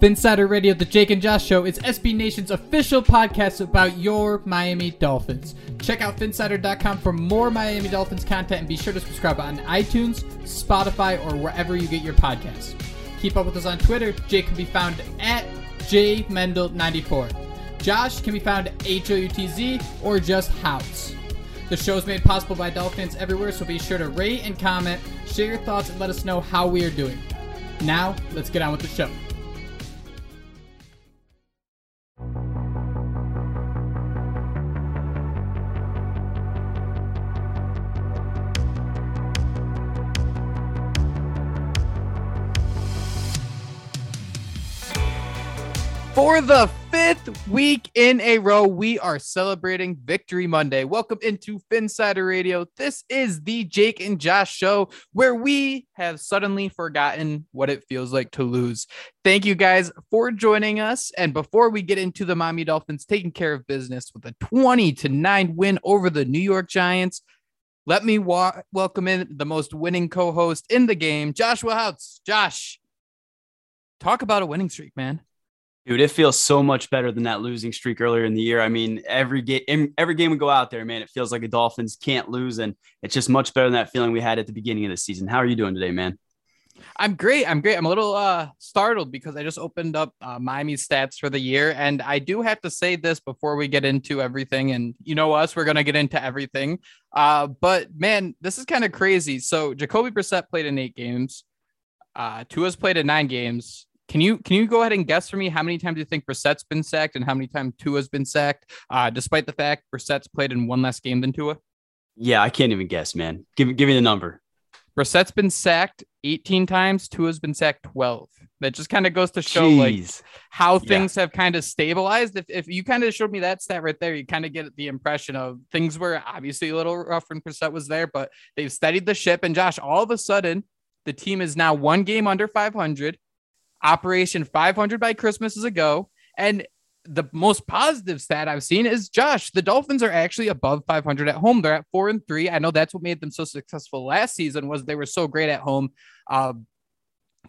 Phinsider Radio, the Jake and Josh Show, is SB Nation's official podcast about your Miami Dolphins. Check out Phinsider.com for more Miami Dolphins content and be sure to subscribe on iTunes, Spotify, or wherever you get your podcasts. Keep up with us on Twitter. Jake can be found at JMendel94. Josh can be found at HOUTZ or just House. The show is made possible by Dolphins everywhere, so be sure to rate and comment, share your thoughts, and let us know how we are doing. Now, let's get on with the show. For the fifth week in a row, we are celebrating Victory Monday. Welcome into Phinsider Radio. This is the Jake and Josh show where we have suddenly forgotten what it feels like to lose. Thank you guys for joining us. And before we get into the Miami Dolphins taking care of business with a 20 to 9 win over the New York Giants, let me wa- welcome in the most winning co host in the game, Joshua Houts. Josh, talk about a winning streak, man. Dude, it feels so much better than that losing streak earlier in the year. I mean, every game, every game we go out there, man, it feels like the Dolphins can't lose, and it's just much better than that feeling we had at the beginning of the season. How are you doing today, man? I'm great. I'm great. I'm a little uh, startled because I just opened up uh, Miami's stats for the year, and I do have to say this before we get into everything. And you know us, we're gonna get into everything. Uh, but man, this is kind of crazy. So Jacoby Brissett played in eight games. Uh, Tua's played in nine games. Can you can you go ahead and guess for me how many times do you think Brissett's been sacked and how many times Tua's been sacked? Uh, despite the fact Brissett's played in one less game than Tua. Yeah, I can't even guess, man. Give give me the number. Brissett's been sacked 18 times. Tua's been sacked 12. That just kind of goes to show Jeez. like how things yeah. have kind of stabilized. If, if you kind of showed me that stat right there, you kind of get the impression of things were obviously a little rough when Brissett was there, but they've steadied the ship. And Josh, all of a sudden, the team is now one game under 500. Operation 500 by Christmas is a go. And the most positive stat I've seen is Josh. The Dolphins are actually above 500 at home. They're at four and three. I know that's what made them so successful last season was they were so great at home. Uh,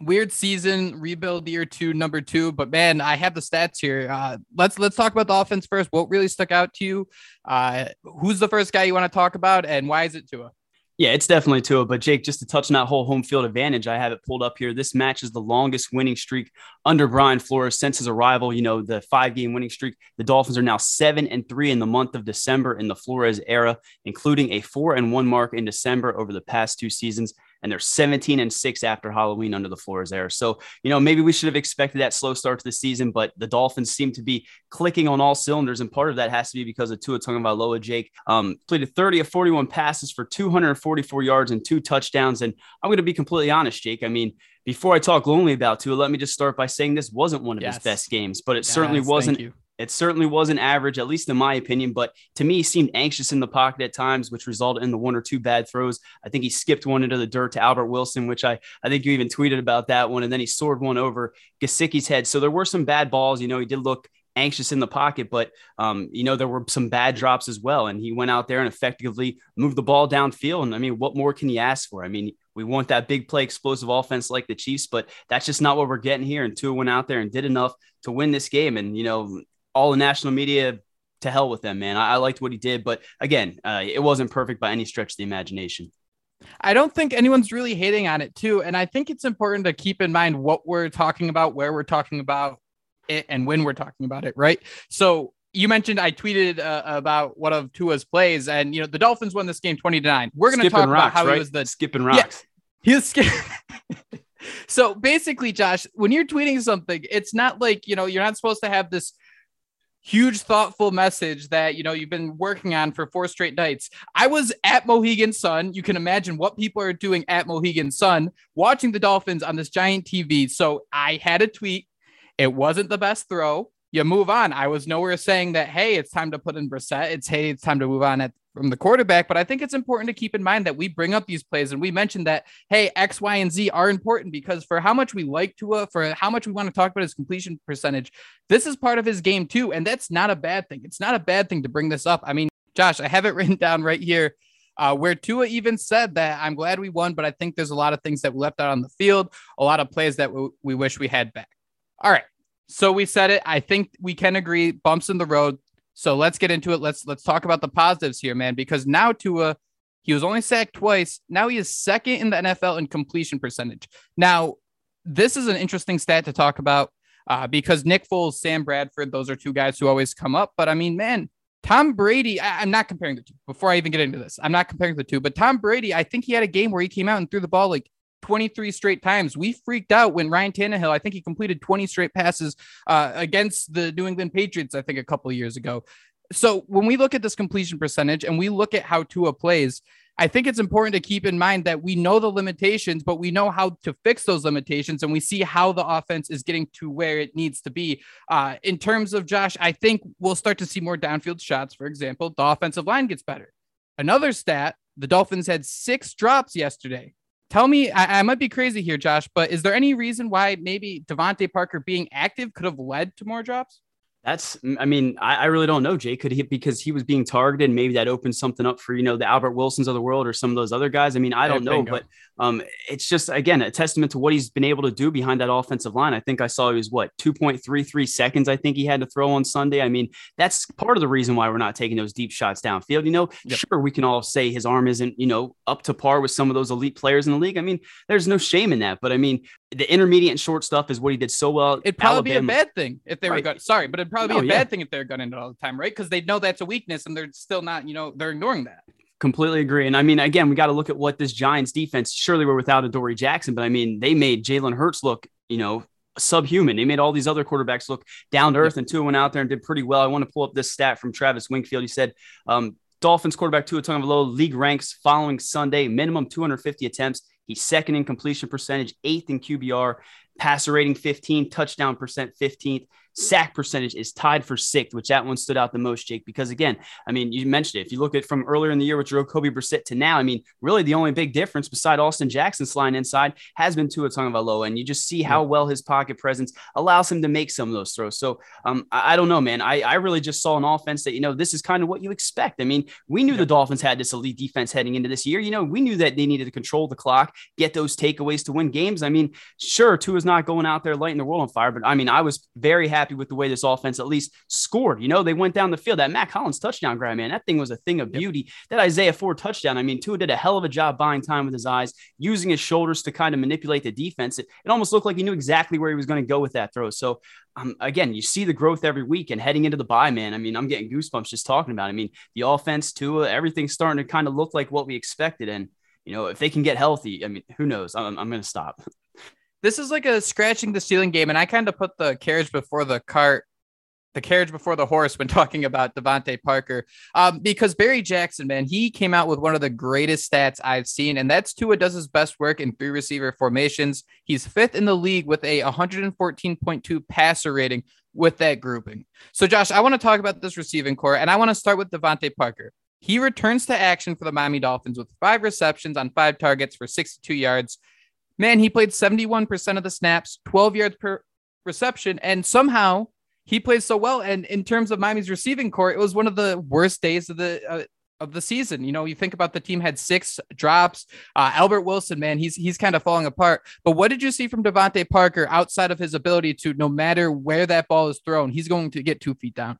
weird season, rebuild year two, number two. But man, I have the stats here. Uh, let's let's talk about the offense first. What really stuck out to you? Uh, who's the first guy you want to talk about, and why is it Tua? Yeah, it's definitely Tua. But Jake, just to touch on that whole home field advantage, I have it pulled up here. This match is the longest winning streak under Brian Flores since his arrival. You know, the five game winning streak. The Dolphins are now seven and three in the month of December in the Flores era, including a four and one mark in December over the past two seasons. And they're 17 and six after Halloween under the Flores there. So, you know, maybe we should have expected that slow start to the season, but the Dolphins seem to be clicking on all cylinders. And part of that has to be because of Tua Tagovailoa, Jake. Um, played 30 of 41 passes for 244 yards and two touchdowns. And I'm going to be completely honest, Jake. I mean, before I talk lonely about Tua, let me just start by saying this wasn't one of yes. his best games, but it yes, certainly wasn't it certainly wasn't average, at least in my opinion, but to me, he seemed anxious in the pocket at times, which resulted in the one or two bad throws. I think he skipped one into the dirt to Albert Wilson, which I, I think you even tweeted about that one. And then he soared one over Gesicki's head. So there were some bad balls. You know, he did look anxious in the pocket, but um, you know, there were some bad drops as well. And he went out there and effectively moved the ball downfield. And I mean, what more can you ask for? I mean, we want that big play explosive offense like the Chiefs, but that's just not what we're getting here. And Tua went out there and did enough to win this game. And, you know, all the national media to hell with them, man. I, I liked what he did, but again, uh, it wasn't perfect by any stretch of the imagination. I don't think anyone's really hating on it too, and I think it's important to keep in mind what we're talking about, where we're talking about it, and when we're talking about it, right? So you mentioned I tweeted uh, about one of Tua's plays, and you know the Dolphins won this game twenty to nine. We're going to talk rocks, about how right? he was the skipping rocks. Yeah, he was skipping. so basically, Josh, when you're tweeting something, it's not like you know you're not supposed to have this huge thoughtful message that you know you've been working on for four straight nights. I was at mohegan sun. You can imagine what people are doing at mohegan sun watching the dolphins on this giant tv so i had a tweet. It wasn't the best throw. You move on. I was nowhere saying that hey it's time to put in Brissett. it's hey it's time to move on at from the quarterback. But I think it's important to keep in mind that we bring up these plays and we mentioned that, hey, X, Y, and Z are important because for how much we like Tua, for how much we want to talk about his completion percentage, this is part of his game too. And that's not a bad thing. It's not a bad thing to bring this up. I mean, Josh, I have it written down right here. Uh, where Tua even said that I'm glad we won, but I think there's a lot of things that we left out on the field, a lot of plays that we, we wish we had back. All right. So we said it. I think we can agree bumps in the road. So let's get into it. Let's let's talk about the positives here, man. Because now Tua, he was only sacked twice. Now he is second in the NFL in completion percentage. Now, this is an interesting stat to talk about uh, because Nick Foles, Sam Bradford, those are two guys who always come up. But I mean, man, Tom Brady, I, am not comparing the two. Before I even get into this, I'm not comparing the two. But Tom Brady, I think he had a game where he came out and threw the ball like 23 straight times. We freaked out when Ryan Tannehill, I think he completed 20 straight passes uh, against the New England Patriots, I think a couple of years ago. So when we look at this completion percentage and we look at how Tua plays, I think it's important to keep in mind that we know the limitations, but we know how to fix those limitations, and we see how the offense is getting to where it needs to be. Uh, in terms of Josh, I think we'll start to see more downfield shots. For example, the offensive line gets better. Another stat: the Dolphins had six drops yesterday. Tell me, I, I, might be crazy here, Josh, but is there any reason why maybe DeVante Parker being active could have led to more drops? That's, I mean, I, I, really don't know, Jay. Could he, because he was being targeted, maybe that opens something up for, you know, the Albert Wilsons of the world or some of those other guys. I mean, I don't know, but um, it's just, again, a testament to what he's been able to do behind that offensive line. I think I saw he was what, 2.33 seconds, I think he had to throw on Sunday. I mean, that's part of the reason why we're not taking those deep shots downfield. You know, yep. sure, we can all say his arm isn't, you know, up to par with some of those elite players in the league. I mean, there's no shame in that. But I mean, the intermediate and short stuff is what he did so well. It'd probably Alabama. be a bad thing if they were right. sorry, but it'd probably be a bad thing if they're gunning it all the time, right? Because they know that's a weakness and they're still not, you know, they're ignoring that. Completely agree. And I mean, again, we got to look at what this Giants defense, surely we're without Adoree Jackson, but I mean, they made Jalen Hurts look, you know, subhuman. They made all these other quarterbacks look down to earth, and Tua went out there and did pretty well. I want to pull up this stat from Travis Wingfield. He said, um, Dolphins quarterback Tua Tagovailoa league ranks following Sunday, minimum 250 attempts. He's second in completion percentage, eighth in QBR, passer rating 15, touchdown percent 15th, sack percentage is tied for sixth, which that one stood out the most, Jake, because again, I mean, you mentioned it. If you look at from earlier in the year with kobe Brissett to now, I mean, really the only big difference beside Austin Jackson's sliding inside has been Tua Tagovailoa, and you just see how well his pocket presence allows him to make some of those throws. So um, I, I, don't know, man. I, I really just saw an offense that you know this is kind of what you expect. I mean, we knew the Dolphins had this elite defense heading into this year. You know, we knew that they needed to control the clock, get those takeaways to win games. I mean, sure, Tua's not going out there lighting the world on fire, but I mean, I was very happy with the way this offense at least scored. You know, they went down the field. That Mack Hollins touchdown grab, man, that thing was a thing of beauty. Yep. That Isaiah Ford touchdown, I mean, Tua did a hell of a job buying time with his eyes, using his shoulders to kind of manipulate the defense. It, it almost looked like he knew exactly where he was going to go with that throw. So, um, again, you see the growth every week and heading into the bye, man. I mean, I'm getting goosebumps just talking about it. I mean, the offense, Tua, everything's starting to kind of look like what we expected. And you know, if they can get healthy, I mean, who knows? I'm, I'm going to stop. This is like a scratching the ceiling game, and I kind of put the carriage before the cart the carriage before the horse when talking about DeVante Parker. Um, because Barry Jackson, man, he came out with one of the greatest stats I've seen, and that's Tua does his best work in three receiver formations. He's fifth in the league with a 114.2 passer rating with that grouping. So, Josh, I want to talk about this receiving corps, and I want to start with DeVante Parker. He returns to action for the Miami Dolphins with five receptions on five targets for 62 yards. Man, he played 71% of the snaps, 12 yards per reception, and somehow he plays so well. And in terms of Miami's receiving corps, it was one of the worst days of the uh, of the season. You know, you think about the team had six drops. Uh, Albert Wilson, man, he's he's kind of falling apart. But what did you see from DeVante Parker outside of his ability to, no matter where that ball is thrown, he's going to get two feet down?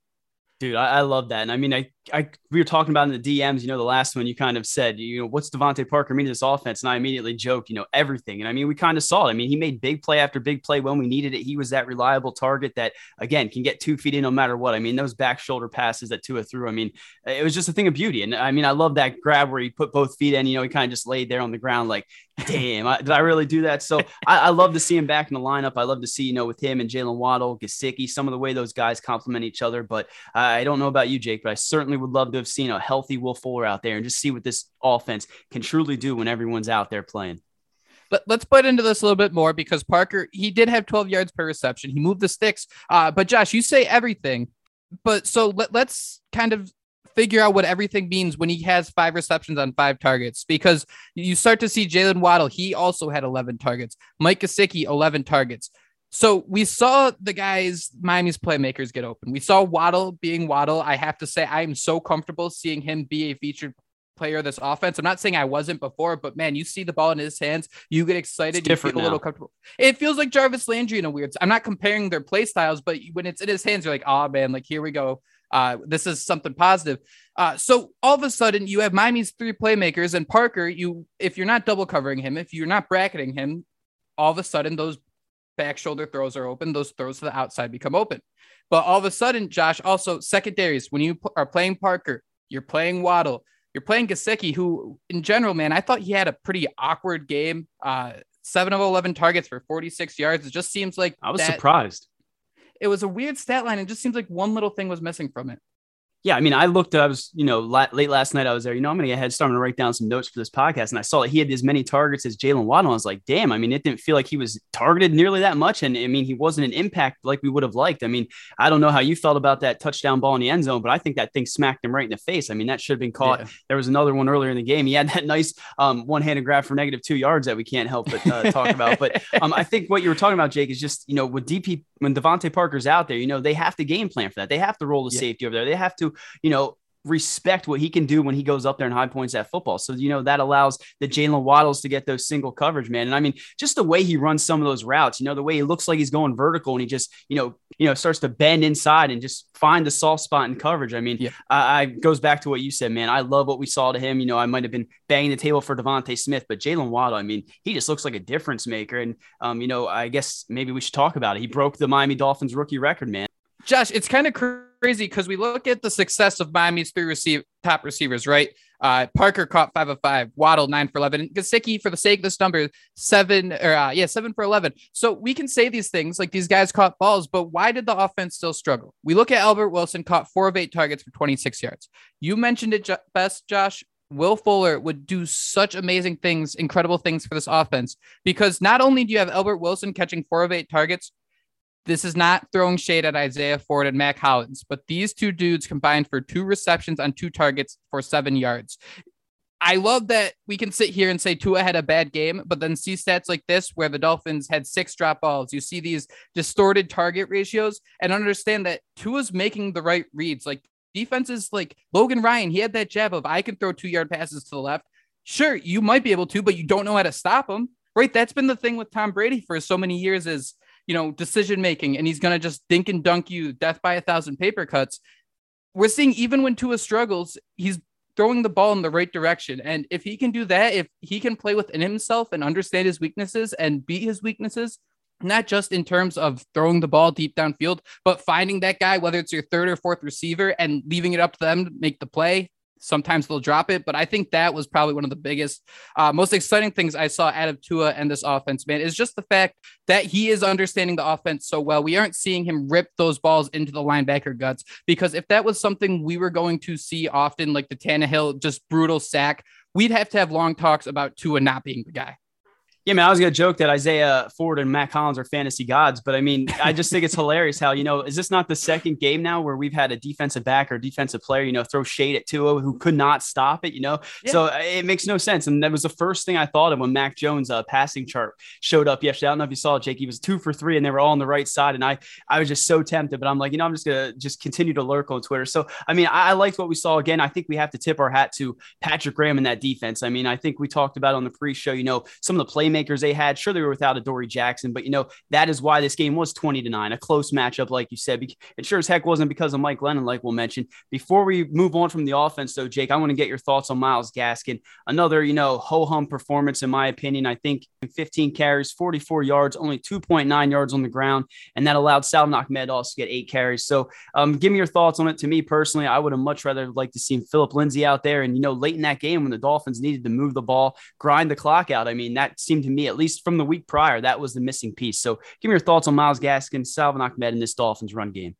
Dude, I, I, love that. And I mean, I, I, we were talking about in the DMs, you know, the last one you kind of said, you know, what's DeVante Parker mean to this offense? And I immediately joked, you know, everything. And I mean, we kind of saw it. I mean, he made big play after big play when we needed it. He was that reliable target that, again, can get two feet in no matter what. I mean, those back shoulder passes that Tua threw, I mean, it was just a thing of beauty. And I mean, I love that grab where he put both feet in, you know, he kind of just laid there on the ground like, damn, I, did I really do that? So I, I, love to see him back in the lineup. I love to see, you know, with him and Jaylen Waddle, Gesicki, some of the way those guys complement each other. But I don't know about you, Jake, but I certainly would love to have seen a healthy Will Fuller out there and just see what this offense can truly do when everyone's out there playing. Let, us put into this a little bit more because Parker, he did have 12 yards per reception. He moved the sticks. Uh, but Josh, you say everything. But so let, let's kind of figure out what everything means when he has five receptions on five targets because you start to see Jaylen Waddle. He also had 11 targets. Mike Gesicki, 11 targets. So we saw the guys, Miami's playmakers get open. We saw Waddle being Waddle. I have to say, I am so comfortable seeing him be a featured player of this offense. I'm not saying I wasn't before, but man, you see the ball in his hands, you get excited, it's you feel a little comfortable. It feels like Jarvis Landry in a weird. I'm not comparing their play styles, but when it's in his hands, you're like, oh man, like here we go. Uh, this is something positive. Uh, so all of a sudden, you have Miami's three playmakers and Parker. You, if you're not double covering him, if you're not bracketing him, all of a sudden those back shoulder throws are open. Those throws to the outside become open. But all of a sudden, Josh, also secondaries. When you are playing Parker, you're playing Waddle, you're playing Gesicki, who in general, man, I thought he had a pretty awkward game. Uh, seven of 11 targets for 46 yards. It just seems like I was that, surprised it was a weird stat line. It just seems like one little thing was missing from it. Yeah, I mean, I looked. I was, you know, late last night. I was there. You know, I'm gonna get ahead, starting to write down some notes for this podcast, and I saw that he had as many targets as Jaylen Waddle. I was like, damn. I mean, it didn't feel like he was targeted nearly that much, and I mean, he wasn't an impact like we would have liked. I mean, I don't know how you felt about that touchdown ball in the end zone, but I think that thing smacked him right in the face. I mean, that should have been caught. Yeah. There was another one earlier in the game. He had that nice um, one-handed grab for negative two yards that we can't help but uh, talk about. But um, I think what you were talking about, Jake, is just you know, with DP when DeVante Parker's out there, you know, they have to game plan for that. They have to roll the yeah. safety over there. They have to, you know respect what he can do when he goes up there and high points at football. So, you know, that allows the Jaylen Waddles to get those single coverage, man. And I mean, just the way he runs some of those routes, you know, the way he looks like he's going vertical and he just, you know, you know, starts to bend inside and just find the soft spot in coverage. I mean, yeah. I, I goes back to what you said, man. I love what we saw to him. You know, I might have been banging the table for DeVonta Smith, but Jaylen Waddle, I mean, he just looks like a difference maker. And, um, you know, I guess maybe we should talk about it. He broke the Miami Dolphins rookie record, man. Josh, it's kind of crazy because we look at the success of Miami's three receive top receivers, right? Uh, Parker caught five of five, Waddle nine for eleven, Gesicki for the sake of this number seven or uh, yeah seven for eleven. So we can say these things like these guys caught balls, but why did the offense still struggle? We look at Albert Wilson caught four of eight targets for twenty six yards. You mentioned it best, Josh. Will Fuller would do such amazing things, incredible things for this offense because not only do you have Albert Wilson catching four of eight targets, this is not throwing shade at Isaiah Ford and Mack Hollins, but these two dudes combined for two receptions on two targets for seven yards. I love that we can sit here and say Tua had a bad game, but then see stats like this where the Dolphins had six drop balls. You see these distorted target ratios and understand that Tua's making the right reads. Like defenses like Logan Ryan, he had that jab of I can throw two yard passes to the left. Sure, you might be able to, but you don't know how to stop him. Right. That's been the thing with Tom Brady for so many years is you know, decision making, and he's to just dink and dunk you death by a thousand paper cuts. We're seeing even when Tua struggles, he's throwing the ball in the right direction. And if he can do that, if he can play within himself and understand his weaknesses and beat his weaknesses, not just in terms of throwing the ball deep downfield, but finding that guy, whether it's your third or fourth receiver, and leaving it up to them to make the play. Sometimes they'll drop it, but I think that was probably one of the biggest, uh, most exciting things I saw out of Tua and this offense, man, is just the fact that he is understanding the offense so well. We aren't seeing him rip those balls into the linebacker guts because if that was something we were going to see often, like the Tannehill just brutal sack, we'd have to have long talks about Tua not being the guy. Yeah, man, I was gonna joke that Isaiah Ford and Mack Hollins are fantasy gods, but I mean, I just think it's hilarious how you know is this not the second game now where we've had a defensive back or defensive player you know throw shade at Tua who could not stop it, you know? Yeah. So uh, it makes no sense, and that was the first thing I thought of when Mac Jones' uh, passing chart showed up yesterday. I don't know if you saw it, Jake. He was two for three, and they were all on the right side, and I I was just so tempted, but I'm like, you know, I'm just gonna just continue to lurk on Twitter. So I mean, I, I liked what we saw again. I think we have to tip our hat to Patrick Graham in that defense. I mean, I think we talked about on the pre-show, you know, some of the playmakers they had. Sure they were without Adoree Jackson, but you know, that is why this game was 20 to 9, a close matchup, like you said. It sure as heck wasn't because of Mike Glennon, like we'll mention. Before we move on from the offense, though, Jake, I want to get your thoughts on Myles Gaskin. Another, you know, ho hum performance, in my opinion. I think 15 carries, 44 yards, only 2.9 yards on the ground, and that allowed Salvon Ahmed also get eight carries. So, um, give me your thoughts on it. To me personally, I would have much rather liked to see Philip Lindsay out there. And, you know, late in that game when the Dolphins needed to move the ball, grind the clock out. I mean, that seemed to me, at least from the week prior, that was the missing piece. So give me your thoughts on Myles Gaskin, Salvon Ahmed in this Dolphins run game.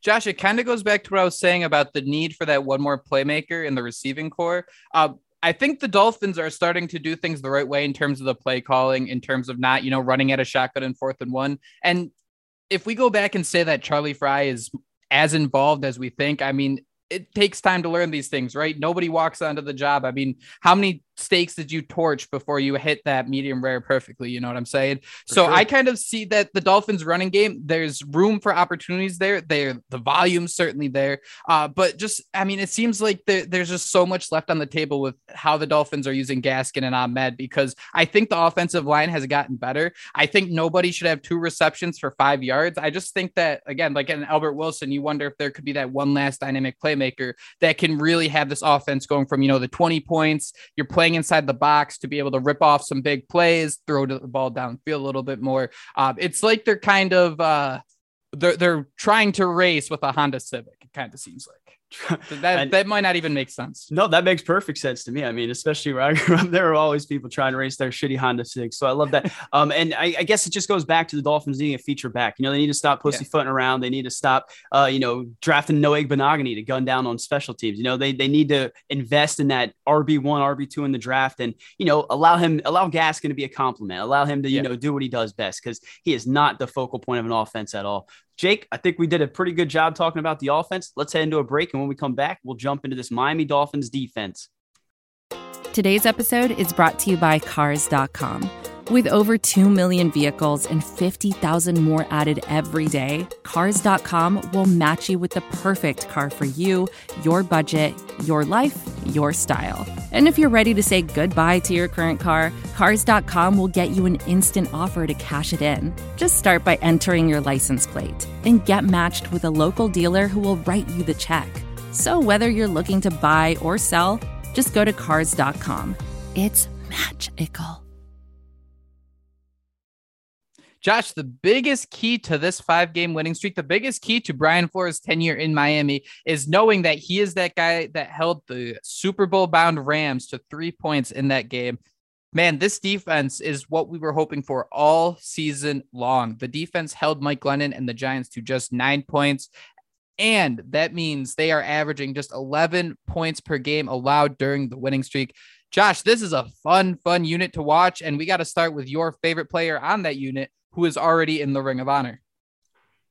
Josh, it kind of goes back to what I was saying about the need for that one more playmaker in the receiving corps. Uh, I think the Dolphins are starting to do things the right way in terms of the play calling, in terms of not, you know, running at a shotgun and fourth and one. And if we go back and say that Charlie Frye is as involved as we think, I mean, it takes time to learn these things, right? Nobody walks onto the job. I mean, how many steaks did you torch before you hit that medium rare perfectly? You know what I'm saying? For so sure. I kind of see that the Dolphins running game, there's room for opportunities there. There, the volume's certainly there. Uh, but just, I mean, it seems like there, there's just so much left on the table with how the Dolphins are using Gaskin and Ahmed because I think the offensive line has gotten better. I think nobody should have two receptions for five yards. I just think that, again, like in Albert Wilson, you wonder if there could be that one last dynamic playmaker that can really have this offense going from, you know, the 20 points, you're playing playing inside the box to be able to rip off some big plays, throw the ball downfield a little bit more. Uh, it's like they're kind of uh, they're they're trying to race with a Honda Civic. It kind of seems like that and, that might not even make sense. No, that makes perfect sense to me. I mean, especially where I grew up, there were always people trying to race their shitty Honda Civics. So I love that. um, and I, I, guess it just goes back to the Dolphins needing a feature back. You know, they need to stop pussyfooting yeah. around. They need to stop, uh, you know, drafting Noah Igbinoghene to gun down on special teams. You know, they they need to invest in that RB one, RB two in the draft, and you know, allow him, allow Gaskin to be a compliment, allow him to you yeah. know do what he does best because he is not the focal point of an offense at all. Jake, I think we did a pretty good job talking about the offense. Let's head into a break. And when we come back, we'll jump into this Miami Dolphins defense. Today's episode is brought to you by Cars.com. With over 2 million vehicles and 50,000 more added every day, Cars.com will match you with the perfect car for you, your budget, your life, your style. And if you're ready to say goodbye to your current car, Cars.com will get you an instant offer to cash it in. Just start by entering your license plate and get matched with a local dealer who will write you the check. So whether you're looking to buy or sell, just go to Cars.com. It's magical. Josh, the biggest key to this five game winning streak, the biggest key to Brian Flores' tenure in Miami is knowing that he is that guy that held the Super Bowl bound Rams to three points in that game. Man, this defense is what we were hoping for all season long. The defense held Mike Glennon and the Giants to just nine points. And that means they are averaging just 11 points per game allowed during the winning streak. Josh, this is a fun, fun unit to watch. And we got to start with your favorite player on that unit, who is already in the Ring of Honor.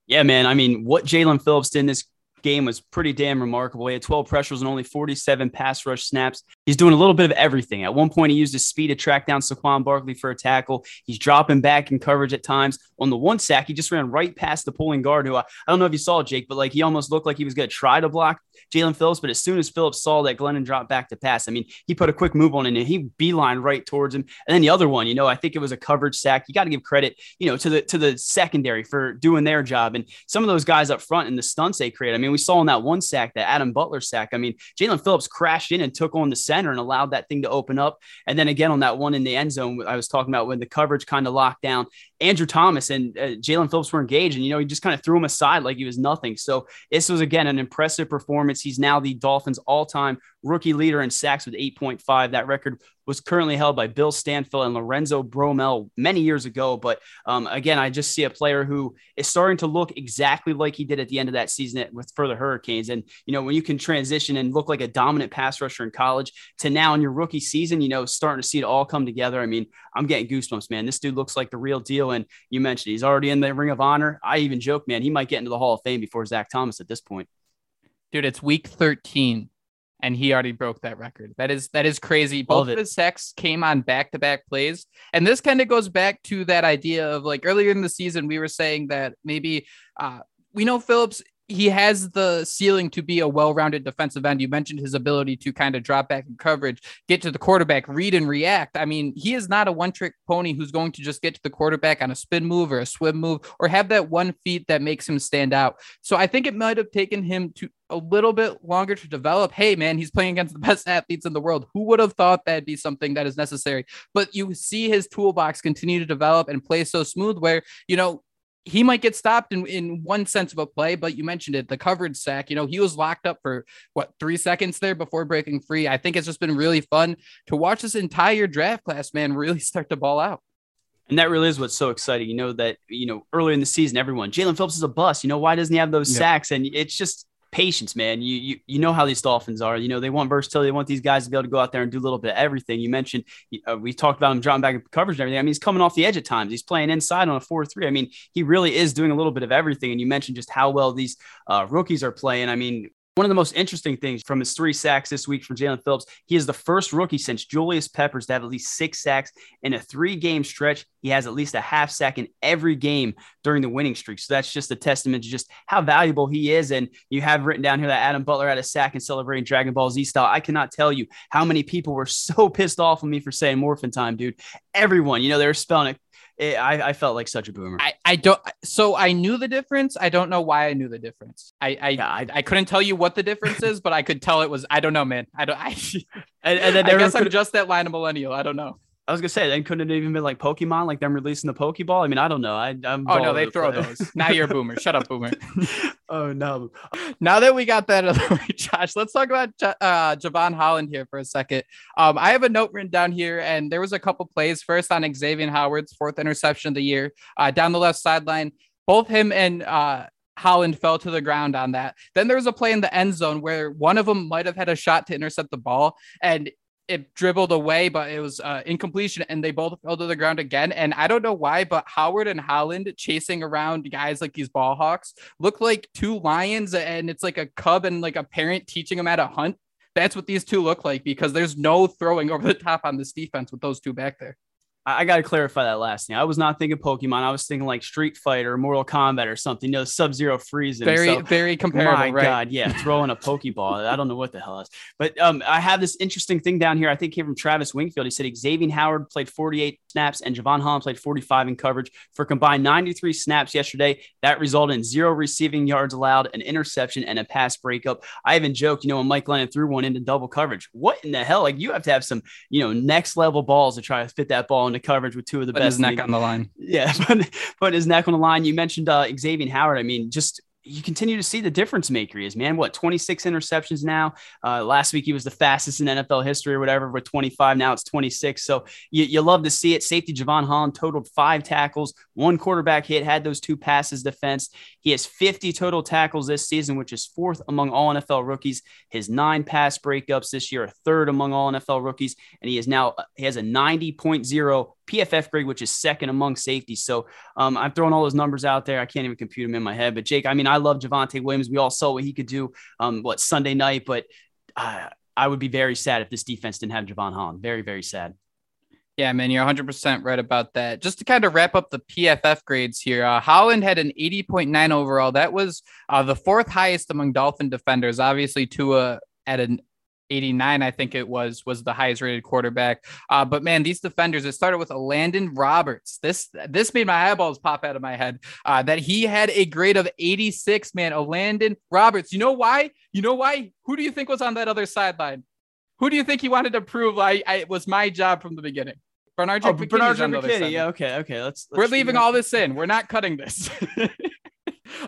Yeah, man. I mean, what Jaelan Phillips did in this game was pretty damn remarkable. He had 12 pressures and only 47 pass rush snaps. He's doing a little bit of everything. At one point, he used his speed to track down Saquon Barkley for a tackle. He's dropping back in coverage at times. On the one sack, he just ran right past the pulling guard, who I, I don't know if you saw Jake, but like he almost looked like he was going to try to block Jaelan Phillips. But as soon as Phillips saw that Glennon dropped back to pass, I mean, he put a quick move on and he beeline right towards him. And then the other one, you know, I think it was a coverage sack. You got to give credit, you know, to the to the secondary for doing their job. And some of those guys up front and the stunts they create. I mean, we saw in that one sack, that Adam Butler sack. I mean, Jaelan Phillips crashed in and took on the center and allowed that thing to open up. And then again on that one in the end zone, I was talking about when the coverage kind of locked down, Andrew Thomas and uh, Jaelan Phillips were engaged, and you know he just kind of threw him aside like he was nothing. So this was again an impressive performance. He's now the Dolphins' all-time rookie leader in sacks with 8.5. That record was currently held by Bill Stanfill and Lorenzo Bromell many years ago. But um, again, I just see a player who is starting to look exactly like he did at the end of that season with for the Hurricanes. And you know when you can transition and look like a dominant pass rusher in college to now in your rookie season, you know starting to see it all come together. I mean, I'm getting goosebumps, man. This dude looks like the real deal. And you mentioned he's already in the Ring of Honor. I even joke, man, he might get into the Hall of Fame before Zach Thomas at this point. Dude, it's week 13 and he already broke that record. That is that is crazy. Both of his sacks came on back to back plays, and this kind of goes back to that idea of like earlier in the season we were saying that maybe uh, we know Phillips he has the ceiling to be a well-rounded defensive end. You mentioned his ability to kind of drop back in coverage, get to the quarterback, read and react. I mean, he is not a one-trick pony who's going to just get to the quarterback on a spin move or a swim move or have that one feat that makes him stand out. So I think it might have taken him to a little bit longer to develop. Hey, man, he's playing against the best athletes in the world. Who would have thought that'd be something that is necessary? But you see his toolbox continue to develop and play so smooth where, you know, he might get stopped in, in one sense of a play, but you mentioned it, the coverage sack. You know, he was locked up for what three seconds there before breaking free. I think it's just been really fun to watch this entire draft class, man, really start to ball out. And that really is what's so exciting. You know, that, you know, earlier in the season, everyone, Jaelan Phillips is a bust. You know, why doesn't he have those yeah. sacks? And it's just patience, man. You, you you know how these Dolphins are. You know they want versatility. They want these guys to be able to go out there and do a little bit of everything. You mentioned uh, we talked about him dropping back in coverage and everything. I mean, he's coming off the edge at times. He's playing inside on a four-three. I mean, he really is doing a little bit of everything. And you mentioned just how well these uh, rookies are playing. I mean, one of the most interesting things from his three sacks this week from Jaelan Phillips, he is the first rookie since Julius Peppers to have at least six sacks in a three game stretch. He has at least a half sack in every game during the winning streak. So that's just a testament to just how valuable he is. And you have written down here that Adam Butler had a sack and celebrating Dragon Ball Z style. I cannot tell you how many people were so pissed off of me for saying Morphin time, dude. Everyone, you know, they were spelling it it, I, I felt like such a boomer. I, I don't. So I knew the difference. I don't know why I knew the difference. I I, yeah, I, I, couldn't tell you what the difference is, but I could tell it was. I don't know, man. I don't. I, and, and then I guess I'm just that line of millennial. I don't know. I was gonna say, then couldn't it even been like Pokemon, like them releasing the Pokeball? I mean, I don't know. I, I'm oh no, they throw those. now you're a boomer. Shut up, boomer. oh no. Now that we got that out of the way, Josh, let's talk about uh, Jevon Holland here for a second. Um, I have a note written down here, and there was a couple plays. First on Xavier Howard's fourth interception of the year, uh, down the left sideline. Both him and uh, Holland fell to the ground on that. Then there was a play in the end zone where one of them might have had a shot to intercept the ball, and it dribbled away, but it was uh, incompletion, and they both fell to the ground again. And I don't know why, but Howard and Holland chasing around guys like these ball hawks look like two lions, and it's like a cub and like a parent teaching them how to hunt. That's what these two look like because there's no throwing over the top on this defense with those two back there. I, got to clarify that last thing. I was not thinking Pokemon. I was thinking like Street Fighter, Mortal Kombat, or something. You know, Sub Zero freezing. Very, so, very comparable. My right? God, yeah, throwing a Pokeball. I don't know what the hell is. But um, I have this interesting thing down here. I think came from Travis Wingfield. He said Xavier Howard played 48 snaps and Jevon Holland played 45 in coverage for combined 93 snaps yesterday. That resulted in zero receiving yards allowed, an interception, and a pass breakup. I even joked, you know, when Mike Glennon threw one into double coverage. What in the hell? Like you have to have some, you know, next level balls to try to fit that ball into coverage with two of the put best. His neck on the line. Yeah, put, put his neck on the line. You mentioned uh, Xavier Howard. I mean, just you continue to see the difference maker he is, man. What 26 interceptions now? Uh, last week he was the fastest in NFL history or whatever with 25. Now it's 26. So you, you love to see it. Safety Jevon Holland totaled five tackles, one quarterback hit, had those two passes defense. He has 50 total tackles this season, which is fourth among all NFL rookies. His nine pass breakups this year, are third among all NFL rookies, and he is now he has a 90.0 PFF grade, which is second among safeties. So um, I'm throwing all those numbers out there. I can't even compute them in my head. But Jake, I mean, I love Javonte Williams. We all saw what he could do. Um, what Sunday night, but uh, I would be very sad if this defense didn't have Jevon Holland. Very, very sad. Yeah, man, you're 100% right about that. Just to kind of wrap up the PFF grades here, uh, Holland had an 80.9 overall. That was uh, the fourth highest among Dolphin defenders. Obviously, Tua at an 89, I think it was, was the highest rated quarterback. Uh, but man, these defenders, it started with Elandon Roberts. This this made my eyeballs pop out of my head. Uh, that he had a grade of 86, man. Elandon Roberts. You know why? You know why? Who do you think was on that other sideline? Who do you think he wanted to prove I, I it was my job from the beginning? Bernard oh, Bernard McKinney. Yeah, okay, okay. Let's, let's We're leaving all this in. We're not cutting this.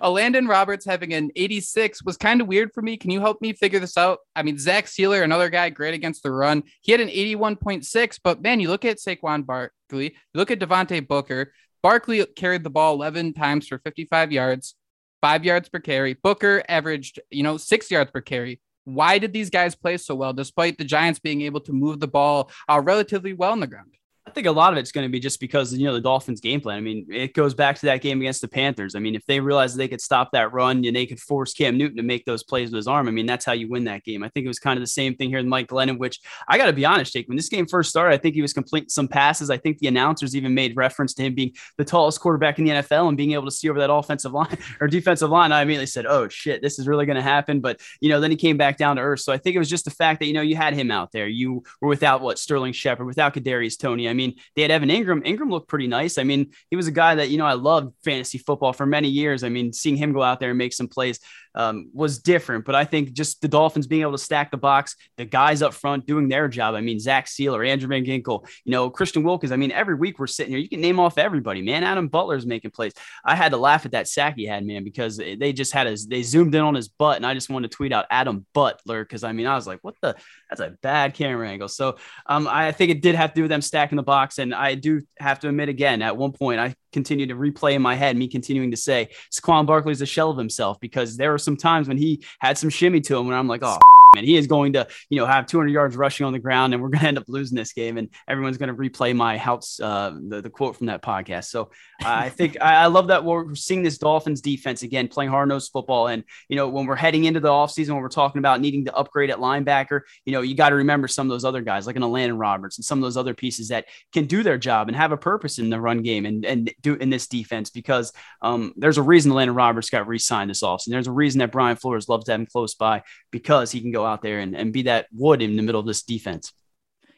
Elandon Roberts having an 86 was kind of weird for me. Can you help me figure this out? I mean, Zach Sieler, another guy great against the run. He had an 81.6, but man, you look at Saquon Barkley, you look at Devontae Booker. Barkley carried the ball 11 times for 55 yards, five yards per carry. Booker averaged, you know, six yards per carry. Why did these guys play so well despite the Giants being able to move the ball uh, relatively well on the ground? Think a lot of it's going to be just because you know the Dolphins' game plan. I mean, it goes back to that game against the Panthers. I mean, if they realized they could stop that run and they could force Cam Newton to make those plays with his arm, I mean, that's how you win that game. I think it was kind of the same thing here with Mike Glennon, which I got to be honest, Jake. When this game first started, I think he was completing some passes. I think the announcers even made reference to him being the tallest quarterback in the NFL and being able to see over that offensive line or defensive line. I immediately said, "Oh shit, this is really going to happen." But you know, then he came back down to earth. So I think it was just the fact that you know you had him out there. You were without what Sterling Shepard, without Kadarius Toney. I mean, they had Evan Engram. Engram looked pretty nice. I mean, he was a guy that, you know, I loved fantasy football for many years. I mean, seeing him go out there and make some plays um, was different. But I think just the Dolphins being able to stack the box, the guys up front doing their job. I mean, Zach Sieler, Andrew Van Ginkel, you know, Christian Wilkins. I mean, every week we're sitting here, you can name off everybody, man. Adam Butler's making plays. I had to laugh at that sack he had, man, because they just had his, they zoomed in on his butt. And I just wanted to tweet out Adam Butler because I mean, I was like, what the, that's a bad camera angle. So um, I think it did have to do with them stacking the box. And I do have to admit again, at one point, I continue to replay in my head, me continuing to say Saquon Barkley's a shell of himself because there were some times when he had some shimmy to him when I'm like, oh, man, he is going to, you know, have 200 yards rushing on the ground, and we're going to end up losing this game, and everyone's going to replay my house, uh, the, the quote from that podcast. So I think I, I, love that we're seeing this Dolphins defense again playing hard nosed football, and you know, when we're heading into the offseason, when we're talking about needing to upgrade at linebacker, you know, you got to remember some of those other guys like an Landon Roberts and some of those other pieces that can do their job and have a purpose in the run game and and do in this defense because um, there's a reason Landon Roberts got re-signed this offseason. There's a reason that Brian Flores loves to have him close by because he can go out there and, and be that wood in the middle of this defense.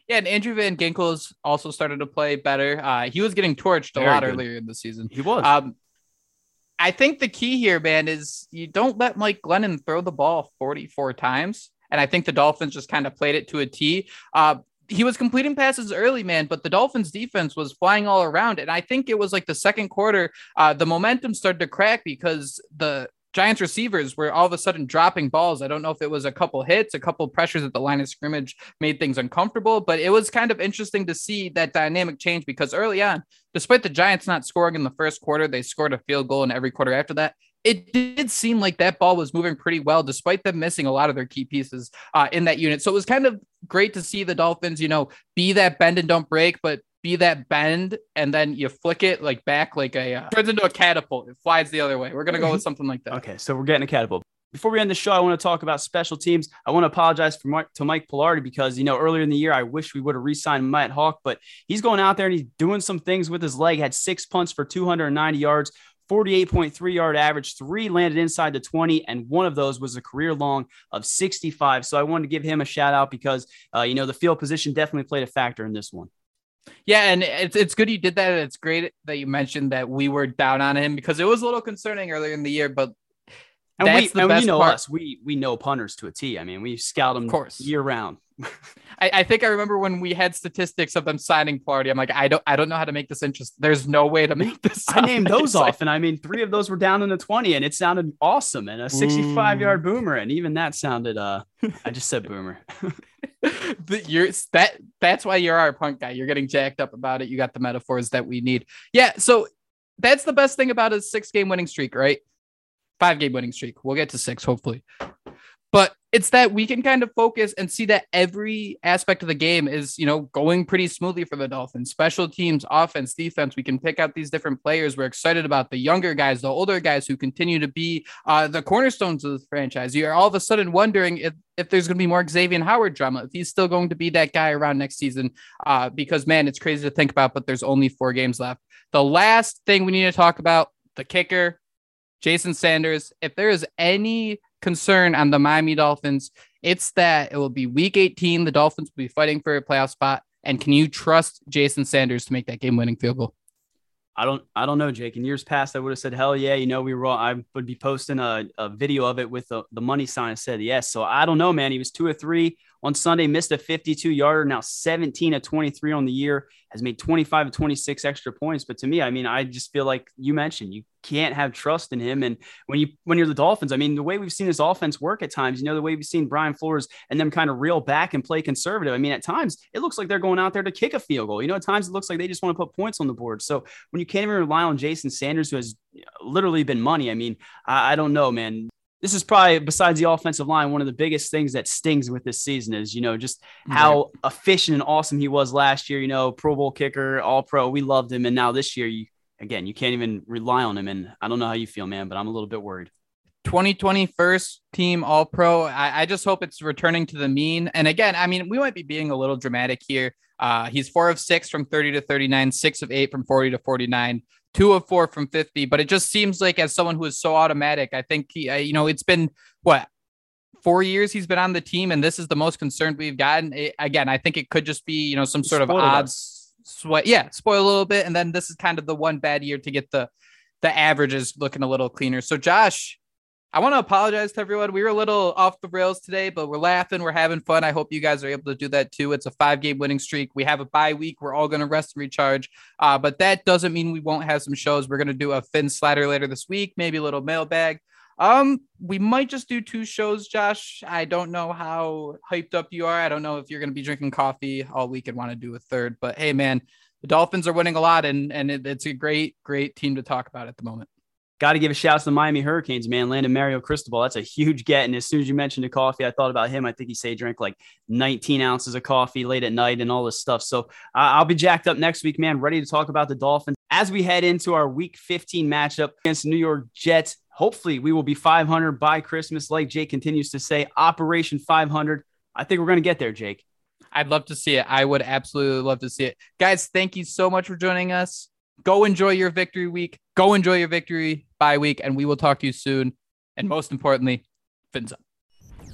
Yeah, and Andrew Van Ginkel's also started to play better. Uh, he was getting torched Very a lot good. earlier in the season. He was. Um, I think the key here, man, is you don't let Mike Glennon throw the ball 44 times. And I think the Dolphins just kind of played it to a T. Uh, he was completing passes early, man, but the Dolphins defense was flying all around. And I think it was like the second quarter, uh, the momentum started to crack because the Giants receivers were all of a sudden dropping balls. I don't know if it was a couple hits, a couple pressures at the line of scrimmage made things uncomfortable, but it was kind of interesting to see that dynamic change because early on, despite the Giants not scoring in the first quarter, they scored a field goal in every quarter after that. It did seem like that ball was moving pretty well, despite them missing a lot of their key pieces uh, in that unit. So it was kind of great to see the Dolphins, you know, be that bend and don't break, but be that bend and then you flick it like back like a uh, turns into a catapult. It flies the other way. We're gonna go with something like that. Okay, so we're getting a catapult. Before we end the show, I want to talk about special teams. I want to apologize for Mike, to Mike Palardy because you know earlier in the year I wish we would have re-signed Matt Haack, but he's going out there and he's doing some things with his leg. Had six punts for 290 yards. 48.3 yard average, three landed inside the 20, and one of those was a career long of 65. So I wanted to give him a shout out because, uh, you know, the field position definitely played a factor in this one. Yeah, and it's it's good you did that. It's great that you mentioned that we were down on him because it was a little concerning earlier in the year, but and that's we, the best we know part. us. We we know punters to a T. I mean, we scout them of course. year round. I, I, think I remember when we had statistics of them signing party. I'm like, I don't I don't know how to make this interesting. There's no way to make this. I named those off, and I mean, three of those were down in the 20, and it sounded awesome, and a 65 yard boomer, and even that sounded. uh I just said boomer. you're that that's why you're our punk guy. You're getting jacked up about it. You got the metaphors that we need. Yeah, so that's the best thing about a six game winning streak, right? Five game winning streak. We'll get to six, hopefully. But it's that we can kind of focus and see that every aspect of the game is, you know, going pretty smoothly for the Dolphins. Special teams, offense, defense. We can pick out these different players. We're excited about the younger guys, the older guys who continue to be uh, the cornerstones of the franchise. You're all of a sudden wondering if, if there's going to be more Xavier Howard drama, if he's still going to be that guy around next season. Uh, because, man, it's crazy to think about, but there's only four games left. The last thing we need to talk about the kicker, Jason Sanders. If there is any concern on the Miami Dolphins. It's that it will be week 18. The Dolphins will be fighting for a playoff spot. And can you trust Jason Sanders to make that game winning field goal? I don't I don't know, Jake. In years past, I would have said, hell yeah, you know, we were all, I would be posting a, a video of it with the, the money sign. I said yes. So I don't know, man. He was two or three on Sunday, missed a 52 yarder, now 17 of 23 on the year, has made 25 of 26 extra points. But to me, I mean, I just feel like you mentioned you can't have trust in him. And when you when you're the Dolphins, I mean, the way we've seen this offense work at times, you know, the way we've seen Brian Flores and them kind of reel back and play conservative. I mean, at times it looks like they're going out there to kick a field goal. You know, at times it looks like they just want to put points on the board. So when you can't even rely on Jason Sanders, who has literally been money, I mean, I, I don't know, man this is probably besides the offensive line one of the biggest things that stings with this season is you know just how right. efficient and awesome he was last year you know pro bowl kicker all pro we loved him. And now this year you again you can't even rely on him. And i don't know how you feel man but i'm a little bit worried. 2020 first team all pro I, I just hope it's returning to the mean. And again i mean we might be being a little dramatic here. Uh, he's four of six from 30 to 39 six of eight from 40 to 49 two of four from 50. But it just seems like, as someone who is so automatic, I think he, uh, you know, it's been what four years he's been on the team, and this is the most concerned we've gotten. It, again, I think it could just be, you know, some sort of odds sweat. Yeah, spoil a little bit, and then this is kind of the one bad year to get the the averages looking a little cleaner. So, Josh, I want to apologize to everyone. We were a little off the rails today, but we're laughing, we're having fun. I hope you guys are able to do that too. It's a five game winning streak. We have a bye week. We're all going to rest and recharge. Uh, but that doesn't mean we won't have some shows. We're going to do a Finn slider later this week, maybe a little mailbag. Um, we might just do two shows, Josh. I don't know how hyped up you are. I don't know if you're going to be drinking coffee all week and want to do a third. But hey, man, the Dolphins are winning a lot, and and it, it's a great, great team to talk about at the moment. Got to give a shout out to the Miami Hurricanes, man. Landon Mario Cristobal. That's a huge get. And as soon as you mentioned the coffee, I thought about him. I think he he drank like 19 ounces of coffee late at night and all this stuff. So uh, I'll be jacked up next week, man. Ready to talk about the Dolphins as we head into our week 15 matchup against the New York Jets. Hopefully, we will be 500 by Christmas, like Jake continues to say. Operation 500. I think we're going to get there, Jake. I'd love to see it. I would absolutely love to see it. Guys, thank you so much for joining us. Go enjoy your victory week. Go enjoy your victory bye week, and we will talk to you soon. And most importantly, fins up.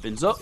Fins up.